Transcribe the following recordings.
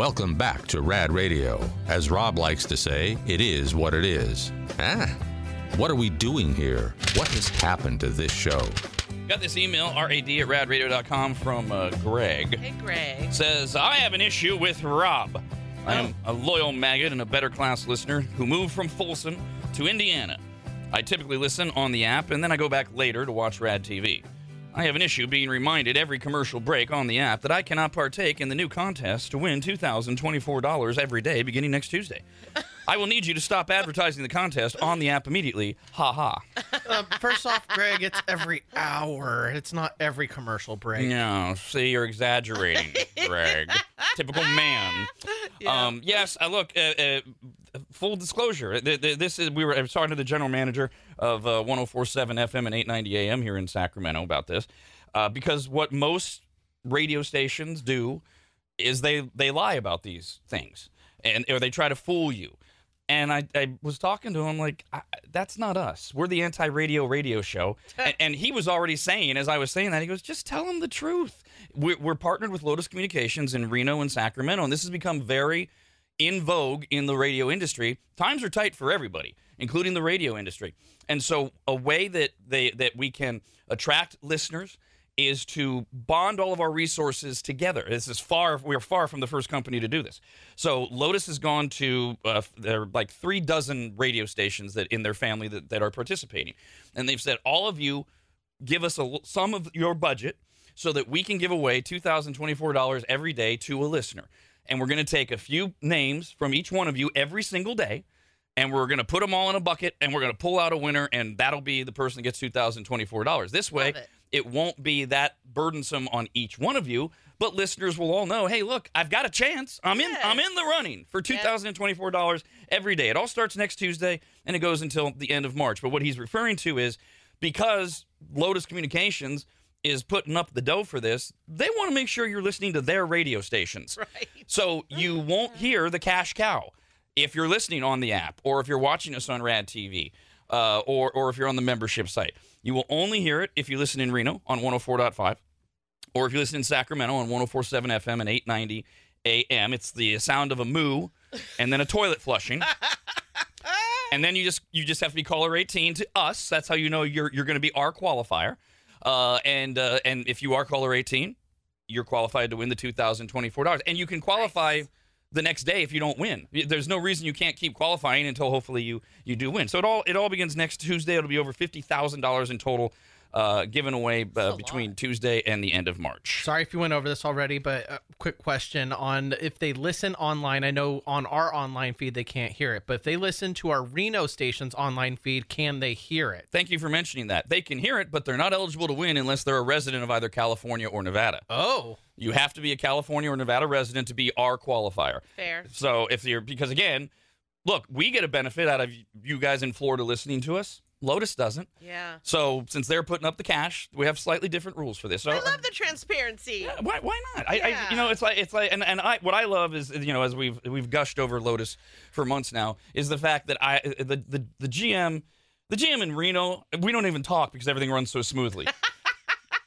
Welcome back to Rad Radio. As Rob likes to say, it is what it is. Ah, what are we doing here? What has happened to this show? Got this email, rad at radradio.com from uh, Greg. Hey, Greg. Says, I have an issue with Rob. I am a loyal maggot and a better class listener who moved from Folsom to Indiana. I typically listen on the app and then I go back later to watch Rad TV. I have an issue being reminded every commercial break on the app that I cannot partake in the new contest to win $2,024 every day beginning next Tuesday. I will need you to stop advertising the contest on the app immediately. Ha ha. Uh, first off, Greg, it's every hour. It's not every commercial break. No, see, you're exaggerating, Greg. Typical man. Um, yes, I look. Uh, uh, full disclosure. th- th- This is we were I was talking to the general manager of uh, 104.7 FM and 890 AM here in Sacramento about this, uh, because what most radio stations do is they they lie about these things and or they try to fool you. And I, I was talking to him like, I, that's not us. We're the anti-radio radio show. and, and he was already saying, as I was saying that, he goes, just tell him the truth. We're, we're partnered with Lotus Communications in Reno and Sacramento, and this has become very in vogue in the radio industry. Times are tight for everybody, including the radio industry. And so a way that they that we can attract listeners is to bond all of our resources together. This is far we're far from the first company to do this. So Lotus has gone to uh, there are like three dozen radio stations that in their family that, that are participating, and they've said all of you give us a some of your budget so that we can give away $2,024 every day to a listener. And we're going to take a few names from each one of you every single day, and we're going to put them all in a bucket, and we're going to pull out a winner, and that'll be the person that gets $2,024. This way, it. it won't be that burdensome on each one of you, but listeners will all know, hey, look, I've got a chance. I'm in I'm in the running for $2,024 every day. It all starts next Tuesday and it goes until the end of March. But what he's referring to is because Lotus Communications is putting up the dough for this, they want to make sure you're listening to their radio stations. Right. So you won't hear the cash cow if you're listening on the app or if you're watching us on Rad TV uh, or, or if you're on the membership site. You will only hear it if you listen in Reno on 104.5 or if you listen in Sacramento on 104.7 FM and 890 AM. It's the sound of a moo and then a toilet flushing. and then you just you just have to be caller 18 to us. That's how you know you're you're going to be our qualifier. Uh, and uh, and if you are caller 18, you're qualified to win the $2,024. And you can qualify the next day if you don't win. There's no reason you can't keep qualifying until hopefully you you do win. So it all it all begins next Tuesday. It'll be over fifty thousand dollars in total, uh, given away uh, between Tuesday and the end of March. Sorry if you went over this already, but uh, quick question on if they listen online. I know on our online feed they can't hear it, but if they listen to our Reno station's online feed, can they hear it? Thank you for mentioning that. They can hear it, but they're not eligible to win unless they're a resident of either California or Nevada. Oh, You have to be a California or Nevada resident to be our qualifier. Fair. So if you're because again, look, we get a benefit out of you guys in Florida listening to us. Lotus doesn't. Yeah. So since they're putting up the cash, we have slightly different rules for this. So I love the transparency. yeah, why, why not? I, I you know it's like it's like and, and I what I love is you know as we've we've gushed over Lotus for months now is the fact that I the the, the GM the GM in Reno we don't even talk because everything runs so smoothly.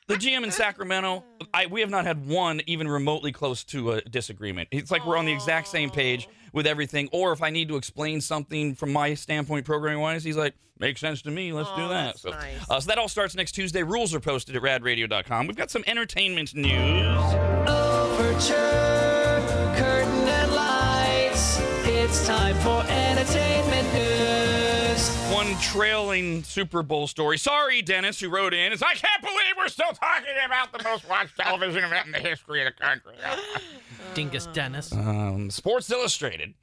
the GM in Sacramento I we have not had one even remotely close to a disagreement. It's like we're on the exact same page with everything. Or if I need to explain something from my standpoint programming wise, he's like makes sense to me. Let's do Oh, that. So, nice. uh, so that all starts next Tuesday. Rules are posted at radradio.com. We've got some entertainment news. Overture, curtain and lights. It's time for entertainment news. One trailing Super Bowl story. Sorry, Dennis, who wrote in. Is I can't believe we're still talking about the most watched television event in the history of the country. Dingus Dennis. Um, Sports Illustrated.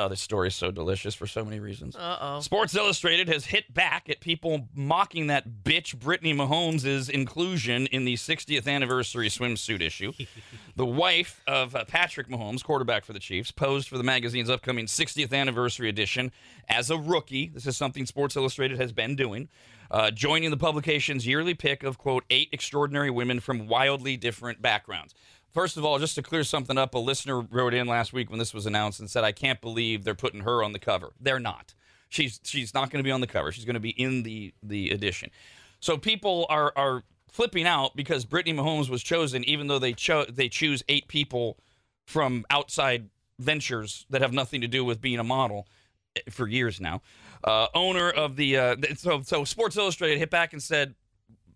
Oh, this story is so delicious for so many reasons. Uh oh. Sports Illustrated has hit back at people mocking that bitch Brittany Mahomes' inclusion in the 60th anniversary swimsuit issue. the wife of uh, Patrick Mahomes, quarterback for the Chiefs, posed for the magazine's upcoming 60th anniversary edition as a rookie. This is something Sports Illustrated has been doing. Uh, joining the publication's yearly pick of, quote, eight extraordinary women from wildly different backgrounds. First of all, just to clear something up, a listener wrote in last week when this was announced and said, I can't believe they're putting her on the cover. They're not. She's she's not going to be on the cover. She's going to be in the the edition. So people are are flipping out because Brittany Mahomes was chosen, even though they cho- they choose eight people from outside ventures that have nothing to do with being a model eh, for years now. Uh, owner of the uh, so so Sports Illustrated hit back and said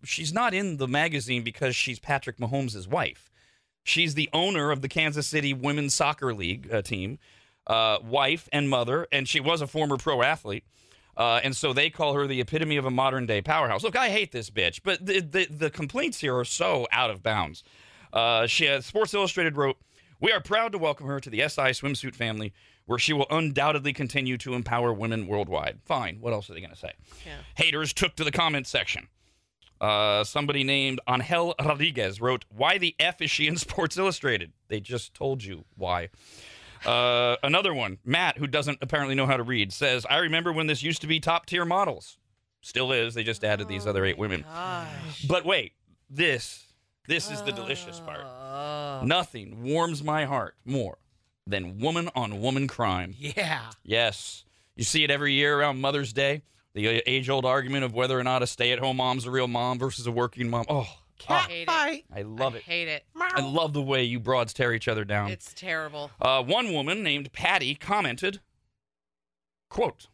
she's not in the magazine because she's Patrick Mahomes' wife. She's the owner of the Kansas City Women's Soccer League uh, team, uh, wife and mother, and she was a former pro athlete. Uh, and so they call her the epitome of a modern day powerhouse. Look, I hate this bitch, but the the, the complaints here are so out of bounds. Uh, she has, Sports Illustrated wrote, "We are proud to welcome her to the SI swimsuit family, where she will undoubtedly continue to empower women worldwide." Fine. What else are they going to say? Yeah. Haters took to the comment section. Uh, somebody named Angel Rodriguez wrote, "Why the f is she in Sports Illustrated?" They just told you why. Uh, another one, Matt, who doesn't apparently know how to read, says, "I remember when this used to be top tier models. Still is. They just added these other eight women. Gosh. But wait, this this is the delicious part. Oh. Nothing warms my heart more than woman on woman crime. Yeah. Yes. You see it every year around Mother's Day. The age old argument of whether or not a stay at home mom's a real mom versus a working mom. Oh, cat I hate it. I love I it. hate it. I love the way you broads tear each other down. It's terrible. Uh, one woman named Patty commented, quote,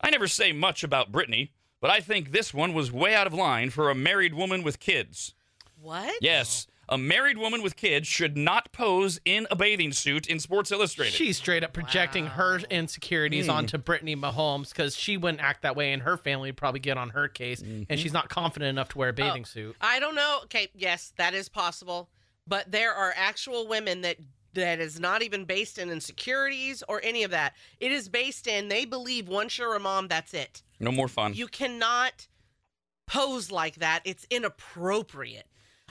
I never say much about Brittany, but I think this one was way out of line for a married woman with kids. What? Yes, a married woman with kids should not pose in a bathing suit in Sports Illustrated. She's straight up projecting her insecurities hmm. onto Brittany Mahomes because she wouldn't act that way, and her family would probably get on her case, and mm-hmm. she's not confident enough to wear a oh, bathing suit. I don't know. Okay, yes, that is possible, but there are actual women that that is not even based in insecurities or any of that. It is based in they believe once you're a mom, that's it. no more fun. You cannot pose like that. It's inappropriate.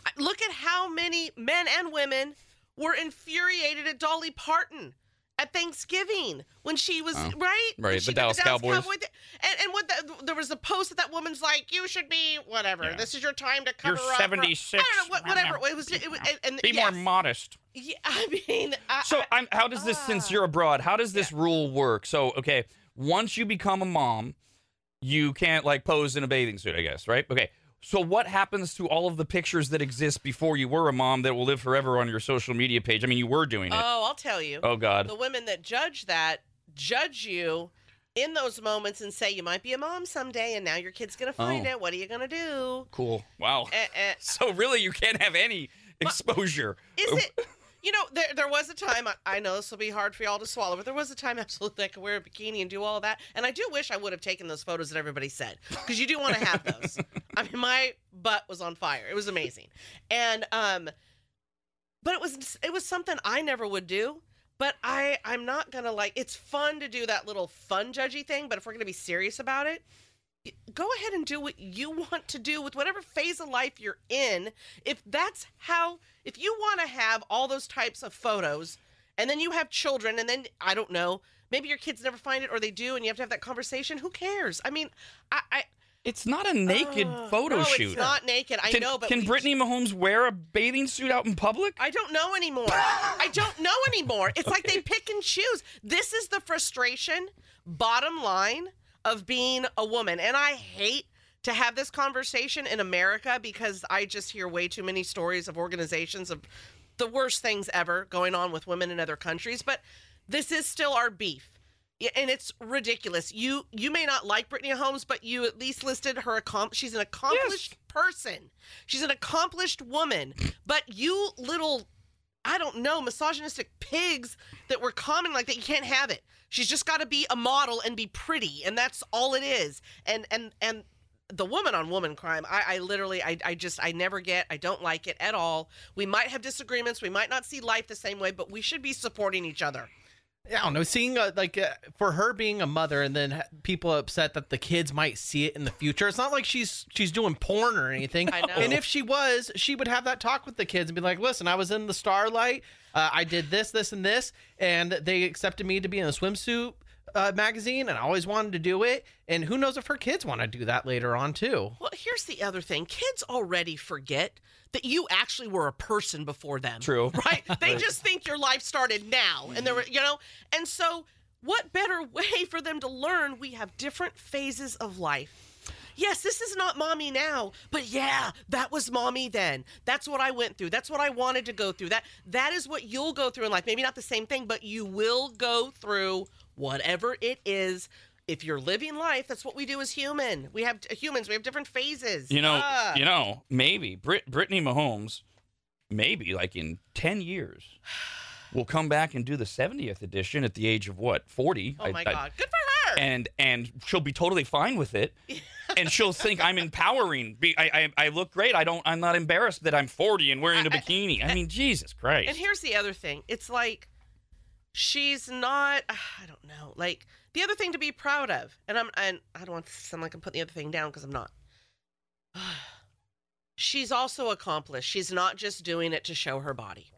I- Look at how many men and women were infuriated at Dolly Parton at Thanksgiving when she was Oh, right, When right, she the Dallas Cowboys. Cowboy thi- and and what the, there was a post that that woman's like, you should be whatever. Yeah. This is your time to cover You're up. 76. I don't know, what, whatever. It was. It was and, and Be more modest. Yeah, I mean, I, So I- I'm, how does this, since Ah. you're abroad, how does this rule work? So, okay, once you become a mom, you can't like pose in a bathing suit, I guess, right? Okay. So what happens to all of the pictures that exist before you were a mom that will live forever on your social media page? I mean, you were doing it. oh, I'll tell you. oh God. the women that judge that judge you in those moments and say you might be a mom someday and now your kid's gonna find Oh. it what are you gonna do Cool. Wow. Eh, eh, So really, you can't have any exposure. is it you know there, there was a time I, I know this will be hard for y'all to swallow but there was a time absolutely i could wear a bikini and do all that and i do wish i would have taken those photos that everybody said because you do want to have those. I mean my butt was on fire. It was amazing. And um but it was it was something i never would do but i i'm not gonna like it's fun to do that little fun judgy thing but if we're gonna be serious about it go ahead and do what you want to do with whatever phase of life you're in if that's how if you want to have all those types of photos and then you have children and then i don't know maybe your kids never find it or they do and you have to have that conversation who cares i mean i i It's not a naked Ugh. photo no, shoot. it's not naked i can, know but can we- Brittany Mahomes wear a bathing suit out in public? I don't know anymore. I don't know anymore. It's like they pick and choose. This is the frustration, bottom line, of being a woman. And I hate to have this conversation in America because I just hear way too many stories of organizations of the worst things ever going on with women in other countries. But this is still our beef. And it's ridiculous. You you may not like Brittany Mahomes, but you at least listed her accom- she's an accomplished person. She's an accomplished woman. But you little I don't know, misogynistic pigs that were common like that, you can't have it. She's just got to be a model and be pretty, and that's all it is. And and and the woman on woman crime, I, I literally, I, I just, I never get. I don't like it at all. We might have disagreements. We might not see life the same way, but we should be supporting each other. I don't know. Seeing uh, like uh, for her being a mother, and then ha- people upset that the kids might see it in the future. It's not like she's she's doing porn or anything. I know. And if she was, she would have that talk with the kids and be like, "Listen, I was in the Starlight. Uh, I did this, this, and this, and they accepted me to be in a swimsuit." Uh, magazine and I always wanted to do it and who knows if her kids want to do that later on too Well, here's the other thing kids already forget that you actually were a person before them. True. Right? They just think your life started now. And there were, you know, and so what better way for them to learn we have different phases of life? Yes, this is not mommy now, but yeah, that was mommy then. That's what I went through. That's what I wanted to go through. That that is what you'll go through in life. Maybe not the same thing, but you will go through whatever it is. If you're living life, that's what we do as human. We have humans. We have different phases. You know, Ah. you know, maybe Brit- Brittany Mahomes, maybe like in ten years, will come back and do the 70th edition at the age of what, 40? oh my I- God, good for her. and and she'll be totally fine with it, and she'll think I'm empowering. Be, I, I I look great. I don't. I'm not embarrassed that I'm 40 and wearing a bikini. I mean, Jesus Christ. And here's the other thing. It's like she's not I don't know. Like the other thing to be proud of. And I'm and I don't want to sound like I'm putting the other thing down because I'm not. she's also accomplished. She's not just doing it to show her body.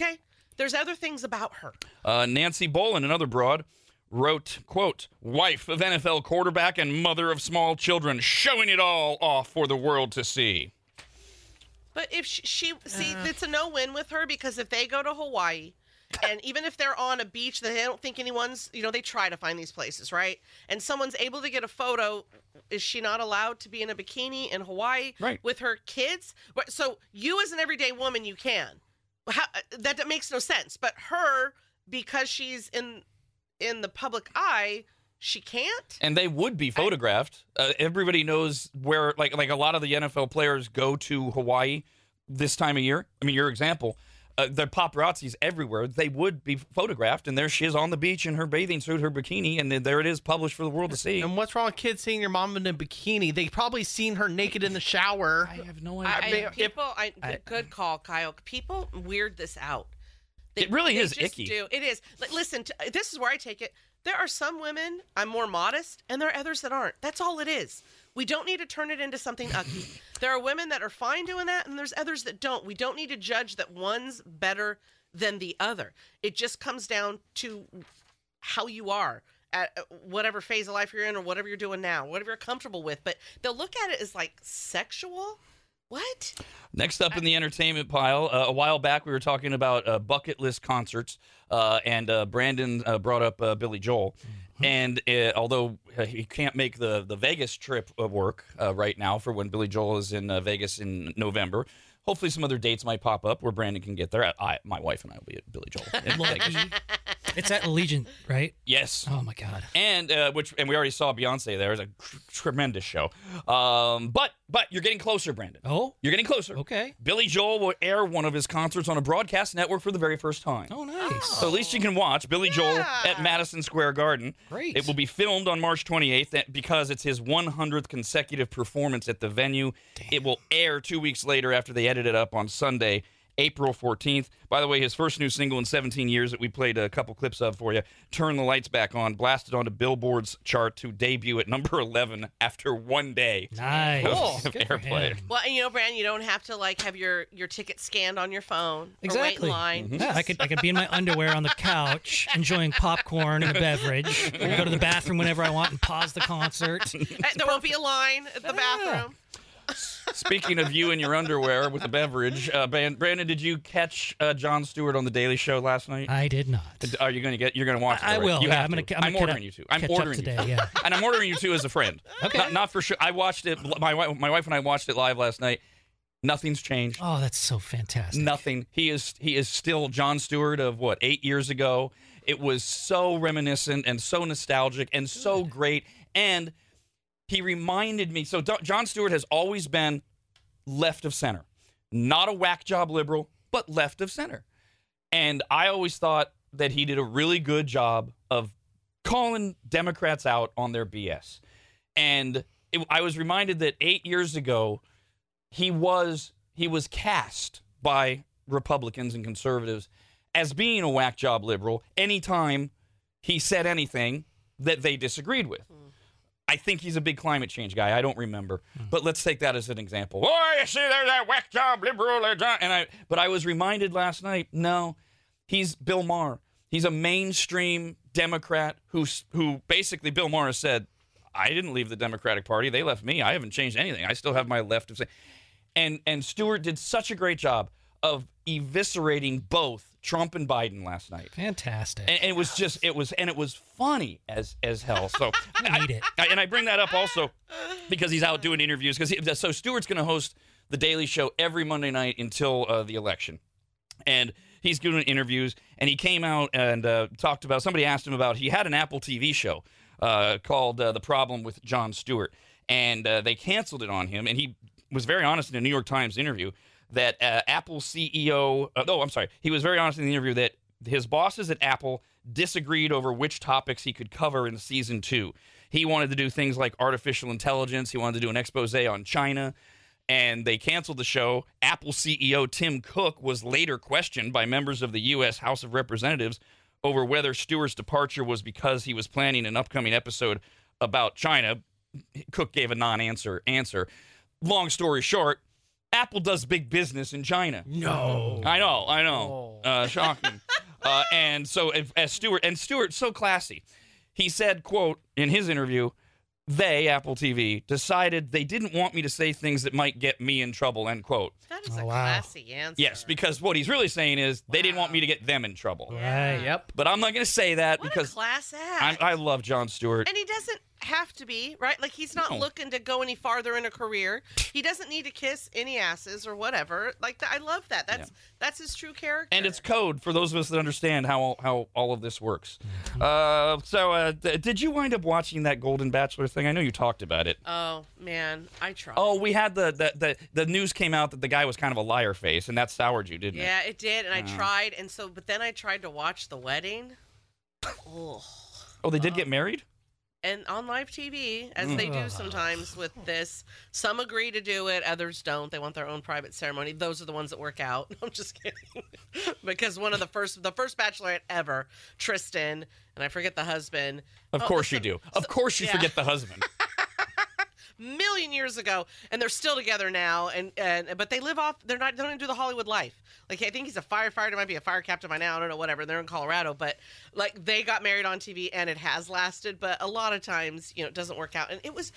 Okay? There's other things about her. Uh, Nancy Bolin, another broad, wrote, quote, wife of NFL quarterback and mother of small children, showing it all off for the world to see. But if she, she see, it's a no-win with her because if they go to Hawaii, and even if they're on a beach that they don't think anyone's, you know, they try to find these places, right? And someone's able to get a photo, is she not allowed to be in a bikini in Hawaii Right. with her kids? So you, as an everyday woman, you can. How, that, that makes no sense. But her, because she's in in the public eye, she can't. And they would be photographed. Uh, everybody knows where, like, like a lot of the NFL players go to Hawaii this time of year. I mean, your example, uh, the paparazzis everywhere. They would be photographed, and there she is on the beach in her bathing suit, her bikini, and then there it is published for the world to see. And what's wrong with kids seeing your mom in a bikini? They probably seen her naked in the shower. I have no idea. I, people, I, good call, Kyle. People weird this out. It really they is just icky. Do. It is. Li- Listen, to, this is where I take it. There are some women I'm more modest, and there are others that aren't. That's all it is. We don't need to turn it into something ugly. there are women that are fine doing that, and there's others that don't. We don't need to judge that one's better than the other. It just comes down to how you are at uh, whatever phase of life you're in, or whatever you're doing now, whatever you're comfortable with. But they'll look at it as like sexual. What? Next up in the entertainment pile, uh, a while back we were talking about uh, bucket list concerts, uh, and uh, Brandon uh, brought up uh, Billy Joel. And uh, although uh, he can't make the, the Vegas trip work uh, right now for when Billy Joel is in uh, Vegas in November, hopefully some other dates might pop up where Brandon can get there. I, my wife and I will be at Billy Joel. in Vegas. It's at Allegiant, right? yes. Oh my God. and uh, which and we already saw Beyonce there. It was a tr- tremendous show. Um, but but you're getting closer, Brandon. Oh, You're getting closer. okay. Billy Joel will air one of his concerts on a broadcast network for the very first time. Oh, nice. So at least you can watch Billy Joel at Madison Square Garden. Great. It will be filmed on March 28th because it's his 100th consecutive performance at the venue. It will air two weeks later after they edit it up on Sunday, April 14th. By the way, his first new single in 17 years that we played a couple clips of for you, Turn the Lights Back On, blasted onto Billboard's chart to debut at number 11 after one day Nice. of Good for airplay. Well, and you know, Brand, you don't have to like have your your ticket scanned on your phone Exactly. or wait in line. Yeah, I could I could be in my underwear on the couch enjoying popcorn and a beverage. Go to the bathroom whenever I want and pause the concert. Uh, There won't be a line at the bathroom. Speaking of you in your underwear with a beverage, uh, Brandon, did you catch uh, John Stewart on the Daily Show last night? I did not. Are you going to get? You're going to watch it? I right? will. You yeah, have I'm gonna. to. I'm, gonna ordering catch- you to. I'm catch ordering up you today. to. Yeah. and I'm ordering you to as a friend. Okay. Not, not for sure. I watched it. My wife, my wife and I watched it live last night. Nothing's changed. Oh, that's so fantastic. Nothing. He is he is still John Stewart of what eight years ago. It was so reminiscent and so nostalgic and so great. And he reminded me. So John Stewart has always been left of center, not a whack job liberal, but left of center. And I always thought that he did a really good job of calling Democrats out on their BS. And it, I was reminded that eight years ago, he was he was cast by Republicans and conservatives as being a whack job liberal anytime he said anything that they disagreed with. Hmm. I think he's a big climate change guy. I don't remember, but let's take that as an example. Oh, you see, there's that whack job liberal, and I. But I was reminded last night. No, he's Bill Maher. He's a mainstream Democrat who's who basically Bill Maher said, "I didn't leave the Democratic Party. They left me. I haven't changed anything. I still have my left of." And and Stewart did such a great job of eviscerating both Trump and Biden last night. Fantastic. And, and it was just it was and it was funny as as hell. So I need it. I- and I bring that up also because he's out doing interviews. Because so Stewart's going to host the Daily Show every Monday night until uh, the election, and he's doing interviews. And he came out and uh, talked about. Somebody asked him about. He had an Apple TV show uh, called uh, "The Problem with John Stewart," and uh, they canceled it on him. And he was very honest in a New York Times interview that uh, Apple CEO. Uh, I'm sorry. He was very honest in the interview that his bosses at Apple disagreed over which topics he could cover in season two. He wanted to do things like artificial intelligence. He wanted to do an expose on China. And they canceled the show. Apple CEO Tim Cook was later questioned by members of the U.S. House of Representatives over whether Stewart's departure was because he was planning an upcoming episode about China. Cook gave a non answer answer. Long story short, Apple does big business in China. No. I know, I know. Uh, shocking. uh, and so if, as Stewart and Stewart so classy, he said, "quote in his interview." They, Apple TV, decided they didn't want me to say things that might get me in trouble. End quote. That is Oh, a wow. classy answer. Yes, because what he's really saying is they didn't want me to get them in trouble. Yeah. Yep. But I'm not going to say that what because a class I. I love John Stewart. and he doesn't have to be right. Like he's not No. looking to go any farther in a career. He doesn't need to kiss any asses or whatever. Like th- I love that. That's that's his true character. and it's code for those of us that understand how how all of this works. Uh, so, uh, th- did you wind up watching that Golden Bachelor thing? I know you talked about it. oh man, I tried. Oh, we had the the, the the news came out that the guy was kind of a liar face, and that soured you, didn't it? yeah, it did, and I Uh. tried, and so but then I tried to watch the wedding. Oh. Oh, they did get married. And on live TV, as Mm. they do sometimes with this. Some agree to do it, others don't. They want their own private ceremony. Those are the ones that work out. I'm just kidding. because one of the first, the first bachelorette ever, Trista, and I forget the husband. Of Oh, course you do. Of course you yeah. forget the husband. million years ago, and they're still together now. And, and but they live off. They're not. They don't do the Hollywood life. Like I think he's a firefighter, might be a fire captain by now. I don't know, whatever. They're in Colorado, but like they got married on TV, and it has lasted. But a lot of times, you know, it doesn't work out. And it was.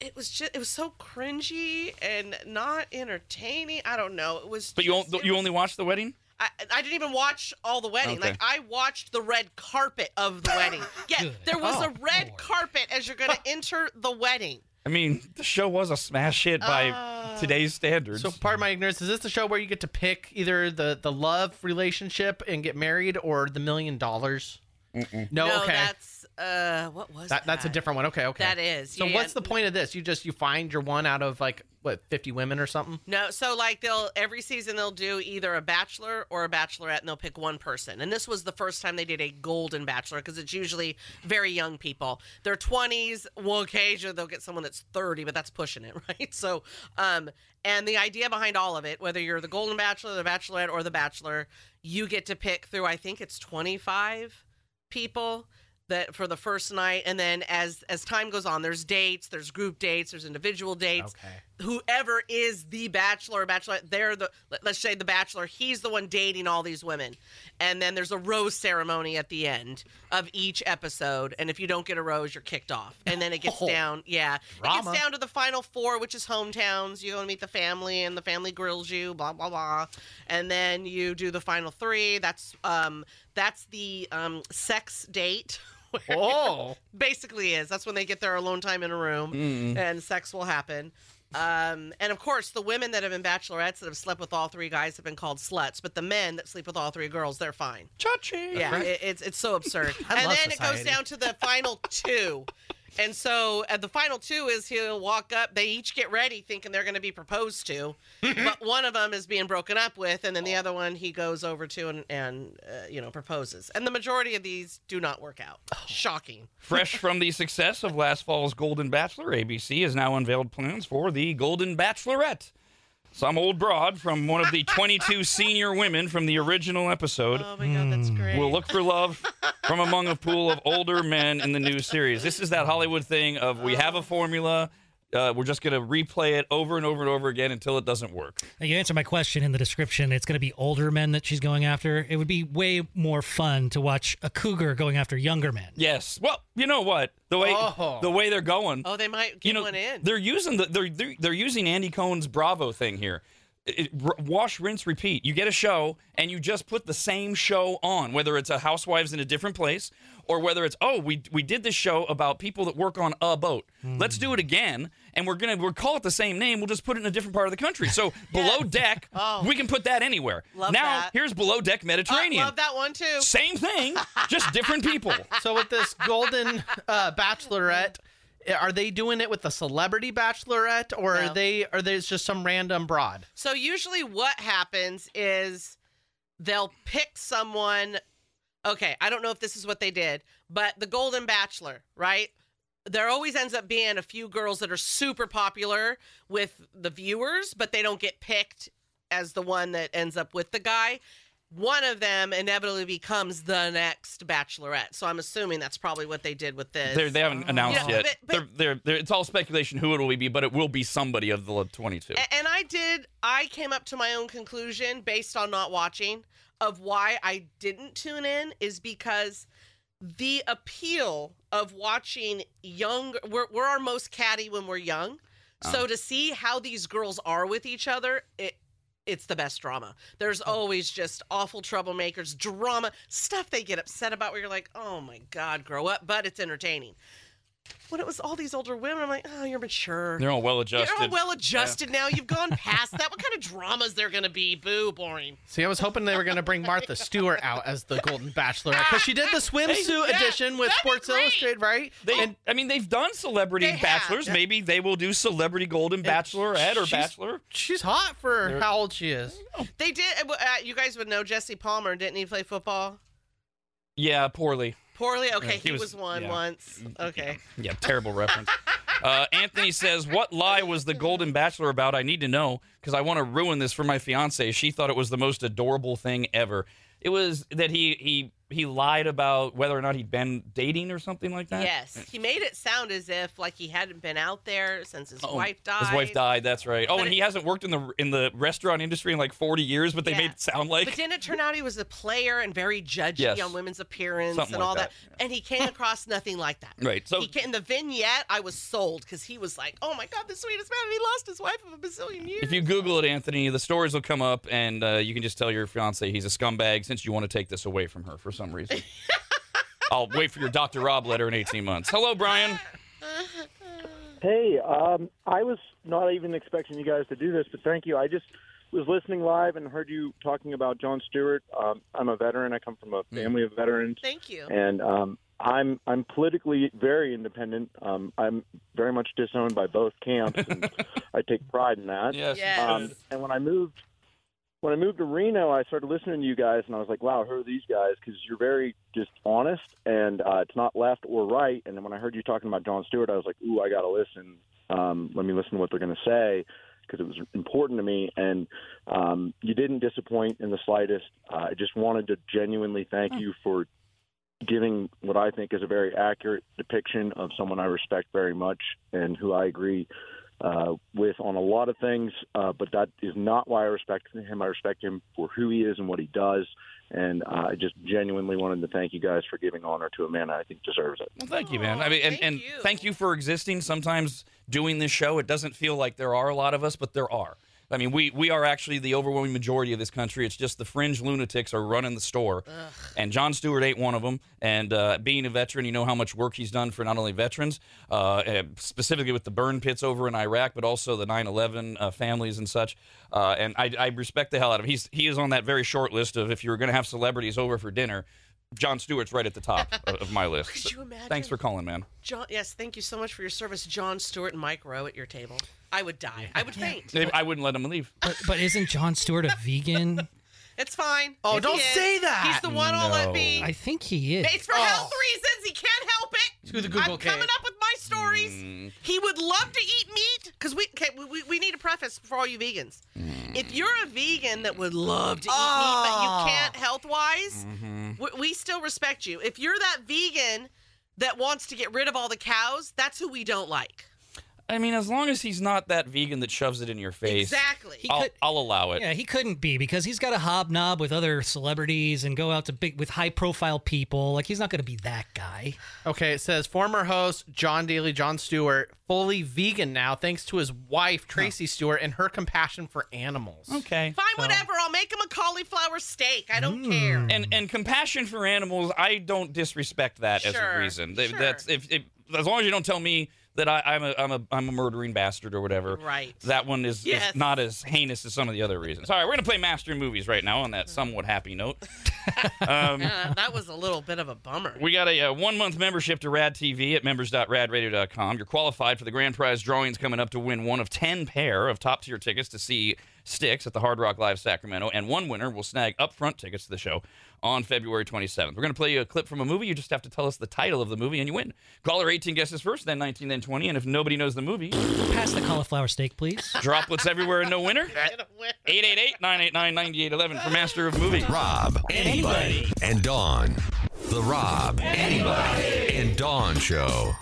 It was just it was so cringy and not entertaining. I don't know. It was But you just- on- it you was- only watched the wedding. I, I didn't even watch all the wedding. Okay. Like I watched the red carpet of the wedding. Yeah, Good. there was a Oh, red Lord. carpet as you're going to enter the wedding. I mean, the show was a smash hit by Uh, today's standards. So, part of my ignorance. Is this the show where you get to pick either the the love relationship and get married, or the million dollars? No, No, okay. that's uh, what was that, that's a different one. Okay, okay. That is. So, yeah, what's the point of this? You just you find your one out of like what fifty women or something? No, so like they'll every season they'll do either a bachelor or a bachelorette, and they'll pick one person. And this was the first time they did a golden bachelor because it's usually very young people. They're twenties. Well, occasionally they'll get someone that's thirty, but that's pushing it, right? So, um, and the idea behind all of it, whether you're the golden bachelor, the bachelorette, or the bachelor, you get to pick through. I think it's twenty five people that for the first night and then as as time goes on there's dates there's group dates there's individual dates Okay. Whoever is the bachelor or bachelorette they're the let- let's say the bachelor he's the one dating all these women. And then there's a rose ceremony at the end of each episode. And if you don't get a rose you're kicked off. And then it gets Oh. down yeah. It gets down to the final four which is hometowns. You go and meet the family and the family grills you blah blah blah. And then you do the final three. That's um that's the um sex date. Oh, basically is. That's when they get their alone time in a room and sex will happen. Um, and of course, the women that have been bachelorettes that have slept with all three guys have been called sluts, but the men that sleep with all three girls, they're fine. Chachi. Yeah, it, it's it's so absurd. And love then it goes down to the final two. And so at the final two is he'll walk up. They each get ready thinking they're going to be proposed to, but one of them is being broken up with, and then the other one he goes over to and, and uh, you know proposes. And the majority of these do not work out. Shocking. Fresh from the success of last fall's Golden Bachelor, ABC has now unveiled plans for the Golden Bachelorette. Some old broad from one of the 22 senior women from the original episode Oh my god, that's hmm. great. will look for love from among a pool of older men in the new series. This is that Hollywood thing of we have a formula, uh, we're just going to replay it over and over and over again until it doesn't work. You answered my question in the description. It's going to be older men that she's going after. It would be way more fun to watch a cougar going after younger men. Yes. Well, you know what? The way Oh. the way they're going. Oh, they might get you know, one in. they're using the they're, they're they're using Andy Cohen's Bravo thing here. it, r- wash, rinse, repeat. You get a show and you just put the same show on, whether it's a housewives in a different place or whether it's oh we we did this show about people that work on a boat. Let's do it again, and we're gonna we'll call it the same name. We'll just put it in a different part of the country. So below deck, Oh. we can put that anywhere. Love now that. here's below deck I Mediterranean. love that one too. Same thing, just different people. So with this golden uh, bachelorette, are they doing it with a celebrity bachelorette, or No. are they are they just some random broad? So usually what happens is they'll pick someone okay, I don't know if this is what they did, but the Golden Bachelor, right? There always ends up being a few girls that are super popular with the viewers, but they don't get picked as the one that ends up with the guy. One of them inevitably becomes the next bachelorette. So I'm assuming that's probably what they did with this. They're, they haven't oh. announced Yeah, yet. but- but- they're, they're, they're, it's all speculation who it will be, but it will be somebody of the 22. And I did, I came up to my own conclusion based on not watching of why I didn't tune in is because the appeal of watching young, we're, we're our most catty when we're young. So uh-huh. to see how these girls are with each other, it, it's the best drama. There's oh. always just awful troublemakers, drama, stuff they get upset about where you're like, oh my God, grow up, but it's entertaining. When it was all these older women, I'm like, oh, you're mature. They're all well adjusted. You're all well adjusted now. You've gone past that. What kind of dramas there going to be? Boo, boring. See, I was hoping they were going to bring Martha Stewart out as the Golden Bachelorette because she did the swimsuit yeah, edition with Sports. Illustrated, right? They, and I mean, they've done celebrity They have. bachelors. Maybe they will do celebrity golden bachelorette or she's- bachelor. she's hot for how old she is. They did. Uh, you guys would know Jesse Palmer, didn't he play football? Yeah, poorly. Poorly. Okay, Yeah, he, he was, was- one yeah. once. Okay. Yeah, terrible reference. Uh, Anthony says, "What lie was the Golden Bachelor about? I need to know because I want to ruin this for my fiance. She thought it was the most adorable thing ever. It was that he he he lied about whether or not he'd been dating or something like that. Yes, he made it sound as if like he hadn't been out there since his Oh, wife died. His wife died. That's right. Oh, But and it- he hasn't worked in the in the restaurant industry in like 40 years, but they Yeah. made it sound like But didn't it turn out he was a player and very judgy Yes. on women's appearance Something and like all that? that. And he came across nothing like that. right. So he ca- in the vignette, I was sold because he was like, "Oh my god, the sweetest man!" He lost his wife of a bazillion years. If you Google it, Anthony, the stories will come up, and uh, you can just tell your fiance he's a scumbag since you want to take this away from her for some reason. I'll wait for your Dr. Rob letter in 18 months. Hello, Brian. Hey, um, I was not even expecting you guys to do this, but thank you. I just was listening live and heard you talking about John Stewart. Um, I'm a veteran. I come from a family of veterans, Thank you. and um, I'm I'm politically very independent. Um, I'm very much disowned by both camps, and I take pride in that. Yes. Yes. Um, and when I moved, when I moved to Reno, I started listening to you guys, and I was like, "Wow, who are these guys?" Because you're very just honest, and uh, it's not left or right. And then when I heard you talking about John Stewart, I was like, "Ooh, I got to listen. Um, let me listen to what they're going to say." Because it was important to me, and um, you didn't disappoint in the slightest. Uh, I just wanted to genuinely thank you for giving what I think is a very accurate depiction of someone I respect very much and who I agree uh, with on a lot of things, uh, but that is not why I respect him. I respect him for who he is and what he does. And uh, I just genuinely wanted to thank you guys for giving honor to a man I think deserves it. Well, thank you, man. I mean, and, thank and you. thank you for existing. Sometimes doing this show, it doesn't feel like there are a lot of us, but there are. I mean, we we are actually the overwhelming majority of this country. It's just the fringe lunatics are running the store, and John Stewart ain't one of them. And uh, being a veteran, you know how much work he's done for not only veterans, uh, specifically with the burn pits over in Iraq, but also the 9/11 uh, families and such. Uh, and I, I respect the hell out of him. He's he is on that very short list of if you were going to have celebrities over for dinner. John Stewart's right at the top of, of my list. Could you imagine? Thanks for calling, man. John, yes, thank you so much for your service, John Stewart and Mike Rowe at your table. I would die. I would faint. I wouldn't let him leave. But, but isn't John Stewart a vegan? It's fine. Oh, If don't is, say that. He's the one I'll let No. be. I think he is. It's for Oh. health reasons. He can't help it. To the Google I'm cave. coming up with my stories. Mm. He would love to eat meat because we, okay, we- we we need a preface for all you vegans. Mm. If you're a vegan that would love to eat Oh. meat but you can't health wise, Mm-hmm. we, we still respect you. If you're that vegan that wants to get rid of all the cows, that's who we don't like. I mean, as long as he's not that vegan that shoves it in your face, Exactly. He I'll, could- I'll allow it. Yeah, he couldn't be because he's got to hobnob with other celebrities and go out to big with high profile people. Like he's not going to be that guy. Okay, it says former host John Daly, John Stewart, fully vegan now thanks to his wife Tracy Stewart and her compassion for animals. Okay. Fine, whatever. I'll make him a cauliflower steak. I don't Mm. care. And and compassion for animals, I don't disrespect that as a reason. Th- sure. That's if, if as long as you don't tell me that I, I'm a I'm a I'm a murdering bastard or whatever. Right. That one is, Yes. is not as heinous as some of the other reasons. All right, we're gonna play Master Movies right now on that somewhat happy note. um, Uh, that was a little bit of a bummer. We got a, uh one month membership to Rad TV at members.radradio.com. You're qualified for the grand prize drawings coming up to win one of 10 pair of top tier tickets to see Styx at the Hard Rock Live Sacramento, and one winner will snag upfront tickets to the show on February 27th. We're going to play you a clip from a movie. You just have to tell us the title of the movie, and you win. Caller 18 guesses first, then 19, then 20, and if nobody knows the movie, Pass the cauliflower steak, please. droplets everywhere and no winner. 888-989-9811 for Master of Movie. Rob, anybody, and Dawn. The Rob, anybody, and Dawn Show.